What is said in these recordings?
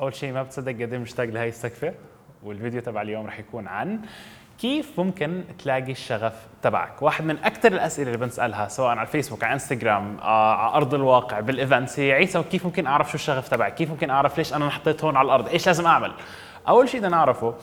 أول شيء ما بتصدق قد إيه مشتاق لهي السقفة والفيديو تبع اليوم رح يكون عن كيف ممكن تلاقي الشغف تبعك. واحد من أكثر الأسئلة اللي بنسألها سواء على الفيسبوك على إنستغرام آه، على أرض الواقع بال events هي عيسى كيف ممكن أعرف شو الشغف تبعك كيف ممكن أعرف ليش أنا انحطيت هون على الأرض؟ إيش لازم أعمل؟ أول شيء بدنا نعرفه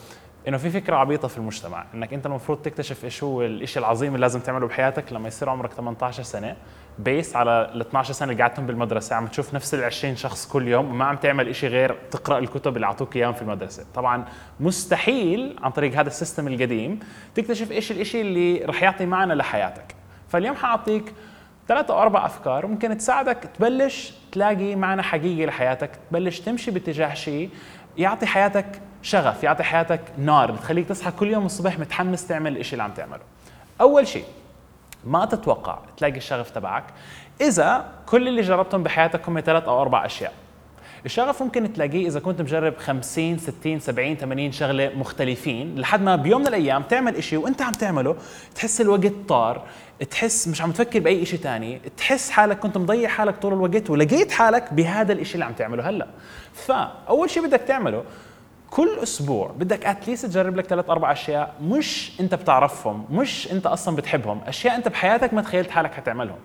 إنه في فكرة عبيطة في المجتمع إنك أنت المفروض تكتشف إيش هو الشيء العظيم اللي لازم تعمله بحياتك لما يصير عمرك 18 سنة based على ال 12 سنة اللي قعدتهم بالمدرسة عم تشوف نفس ال 20 شخص كل يوم وما عم تعمل شيء غير تقرأ الكتب اللي أعطوك إياهم في المدرسة. طبعا مستحيل عن طريق هذا السيستم القديم تكتشف إيش الشيء اللي رح يعطي معنى لحياتك. فاليوم حأعطيك ثلاثة أو أربع أفكار ممكن تساعدك تبلش تلاقي معنى حقيقي لحياتك تبلش تمشي باتجاه شيء يعطي حياتك شغف يعطي حياتك نار بتخليك تصحى كل يوم الصبح متحمس تعمل الشيء اللي عم تعمله. أول شيء ما تتوقع تلاقي الشغف تبعك إذا كل اللي جربتهم بحياتك هم ثلاث أو أربع أشياء. الشغف ممكن تلاقيه إذا كنت مجرب 50 60 70 80 شغلة مختلفين لحد ما بيوم من الأيام تعمل إشي وأنت عم تعمله تحس الوقت طار تحس مش عم تفكر بأي شيء ثاني تحس حالك كنت مضيع حالك طول الوقت ولقيت حالك بهذا الإشي اللي عم تعمله هلأ. فأول شيء بدك تعمله كل أسبوع بدك اتليست تجرب لك ثلاث أربع أشياء مش أنت بتعرفهم مش أنت أصلا بتحبهم أشياء أنت بحياتك ما تخيلت حالك حتعملهم.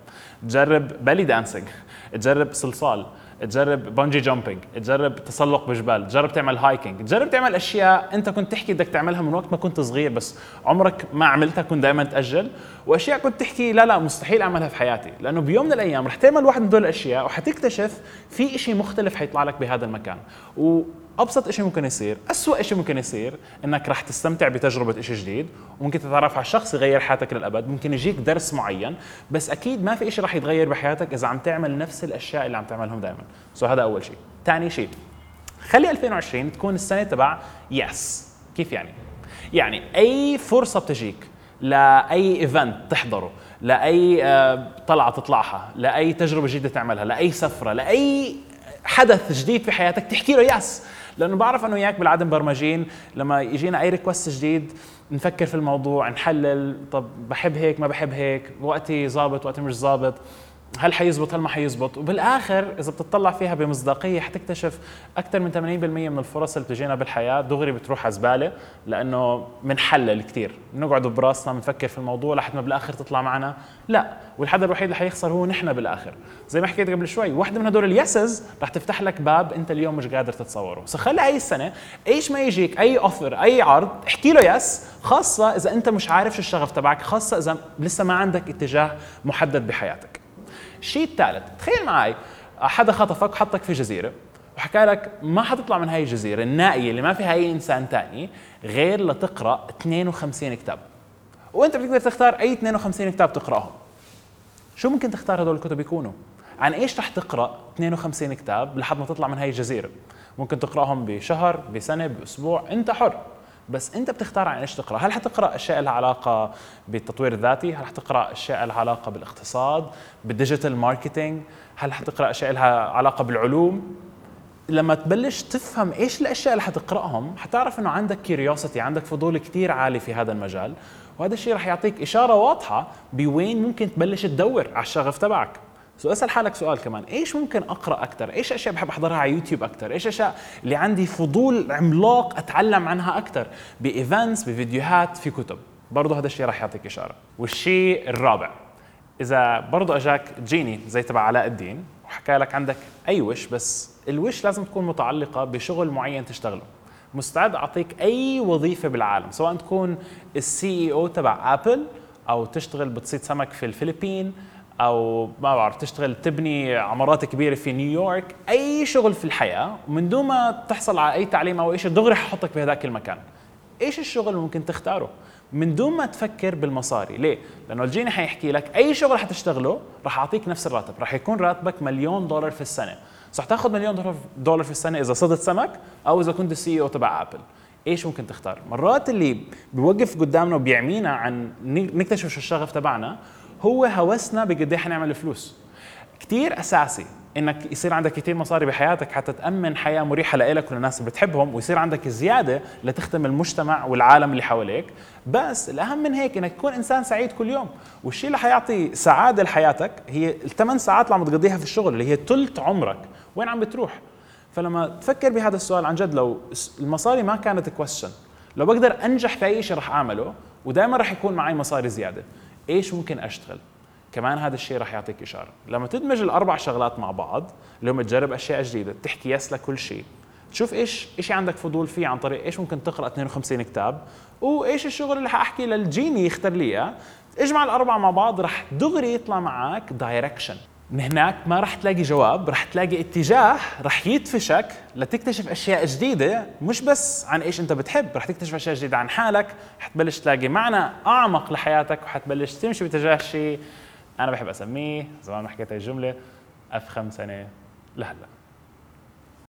تجرب belly dancing تجرب صلصال تجرب bungee jumping تجرب تسلق بجبال تجرب تعمل hiking تجرب تعمل أشياء أنت كنت تحكي بدك تعملها من وقت ما كنت صغير بس عمرك ما عملتها كنت دائما تأجل. وأشياء كنت تحكي لا لا مستحيل أعملها في حياتي لأنه بيوم من الأيام رح تعمل واحد من دول الأشياء وحتكتشف في شيء مختلف حيطلع لك بهذا المكان. و أبسط شيء ممكن يصير اسوء شيء ممكن يصير إنك رح تستمتع بتجربة شيء جديد وممكن تتعرف على شخص يغير حياتك للأبد ممكن يجيك درس معين بس أكيد ما في شيء رح يتغير بحياتك إذا عم تعمل نفس الأشياء اللي عم تعملهم دائما so هذا أول شيء ثاني شيء خلي 2020 تكون السنة تبع yes. كيف يعني؟ يعني أي فرصة بتجيك لأي event تحضره لأي آه، طلعة تطلعها لأي تجربة جديدة تعملها لأي سفرة لأي حدث جديد في حياتك تحكي له yes. لأنه بعرف أنه وياك بالعادة مبرمجين لما يجينا أي ريكوست جديد نفكر في الموضوع نحلل طب بحب هيك ما بحب هيك وقتي ظابط وقتي مش ظابط. هل حيزبط هل ما حيزبط؟ وبالآخر إذا بتطلع فيها بمصداقية حتكتشف أكثر من 80% من الفرص اللي بتجينا بالحياة. دغري بتروح على زباله لأنه بنحلل كثير بنقعد براسنا بنفكر في الموضوع لحد ما بالآخر تطلع معنا. لا والحدا الوحيد اللي حيخسر هو نحن بالآخر. زي ما حكيت قبل شوي واحدة من هدول ال yeses رح تفتح لك باب أنت اليوم مش قادر تتصوره. خلي هاي السنة إيش ما يجيك أي offer أي عرض احكي له yes خاصة إذا أنت مش عارف شو الشغف تبعك خاصة إذا لسه ما عندك اتجاه محدد بحياتك. الشيء الثالث تخيل معي حدا خطفك وحطك في جزيرة وحكى لك ما حتطلع من هاي الجزيرة النائية اللي ما فيها أي إنسان ثاني غير لتقرأ 52 كتاب. وأنت بتقدر تختار أي 52 كتاب تقرأهم. شو ممكن تختار هدول الكتب يكونوا؟ عن إيش رح تقرأ 52 كتاب لحد ما تطلع من هاي الجزيرة؟ ممكن تقرأهم بشهر بسنة بأسبوع أنت حر. بس انت بتختار عن إيش تقرأ؟ هل حتقرأ أشياء لها علاقة بالتطوير الذاتي؟ هل حتقرأ أشياء لها علاقة بالاقتصاد؟ بال digital marketing هل حتقرأ أشياء لها علاقة بالعلوم؟ لما تبلش تفهم إيش الأشياء اللي حتقرأهم حتعرف إنه عندك curiosity عندك فضول كثير عالي في هذا المجال وهذا الشيء رح يعطيك إشارة واضحة بوين ممكن تبلش تدور على الشغف تبعك. so أسأل حالك سؤال كمان. إيش ممكن أقرأ أكثر إيش أشياء بحب أحضرها على يوتيوب أكثر إيش أشياء اللي عندي فضول عملاق أتعلم عنها أكثر ب events بفيديوهات في كتب. برضه هذا الشيء راح يعطيك إشارة. والشيء الرابع إذا برضه أجاك genie زي تبع علاء الدين وحكى لك عندك أي wish بس ال wish لازم تكون متعلقة بشغل معين تشتغله. مستعد أعطيك أي وظيفة بالعالم سواء تكون ال CEO تبع Apple أو تشتغل بتصيد سمك في الفلبين أو ما بعرف تشتغل تبني عمارات كبيرة في نيويورك أي شغل في الحياة ومن دون ما تحصل على أي تعليم أو شيء دغري ححطك في هذاك المكان. إيش الشغل اللي ممكن تختاره؟ من دون ما تفكر بالمصاري. ليه؟ لأنه ال genie حيحكي لك أي شغل حتشتغله راح أعطيك نفس الراتب. راح يكون راتبك مليون دولار في السنة. صح تاخذ مليون دولار في السنة إذا صدت سمك أو إذا كنت السي أو تبع آبل. إيش ممكن تختار؟ مرات اللي بيوقف قدامنا وبيعمينا عن نكتشف شو الشغف تبعنا هو هوسنا بقد إيه حنعمل فلوس. كثير أساسي إنك يصير عندك كثير مصاري بحياتك حتى تامن حياة مريحة لك وللناس اللي بتحبهم ويصير عندك زيادة لتخدم المجتمع والعالم اللي حواليك. بس الأهم من هيك إنك تكون إنسان سعيد كل يوم. والشيء اللي حيعطي سعادة لحياتك هي الثمان ساعات اللي عم تقضيها في الشغل اللي هي ثلث عمرك. وين عم بتروح؟ فلما تفكر بهذا السؤال عن جد لو المصاري ما كانت question لو بقدر أنجح في أي شيء رح أعمله ودائما رح يكون معي مصاري زيادة. إيش ممكن أشتغل؟ كمان هذا الشيء رح يعطيك إشارة. لما تدمج الأربع شغلات مع بعض اللي هم تجرب أشياء جديدة تحكي yes لكل شيء تشوف إيش إيش عندك فضول فيه عن طريق إيش ممكن تقرأ 52 كتاب وإيش الشغل اللي حأحكي لل genie يختار لي إياه. اجمع الأربعة مع بعض رح دغري يطلع معك direction من هناك ما رح تلاقي جواب رح تلاقي اتجاه رح يدفشك لتكتشف أشياء جديدة مش بس عن إيش أنت بتحب رح تكتشف أشياء جديدة عن حالك حتبلش تلاقي معنى أعمق لحياتك وحتبلش تمشي باتجاه شيء أنا بحب أسميه زمان ما حكيت الجملة افخم سنة لهلا.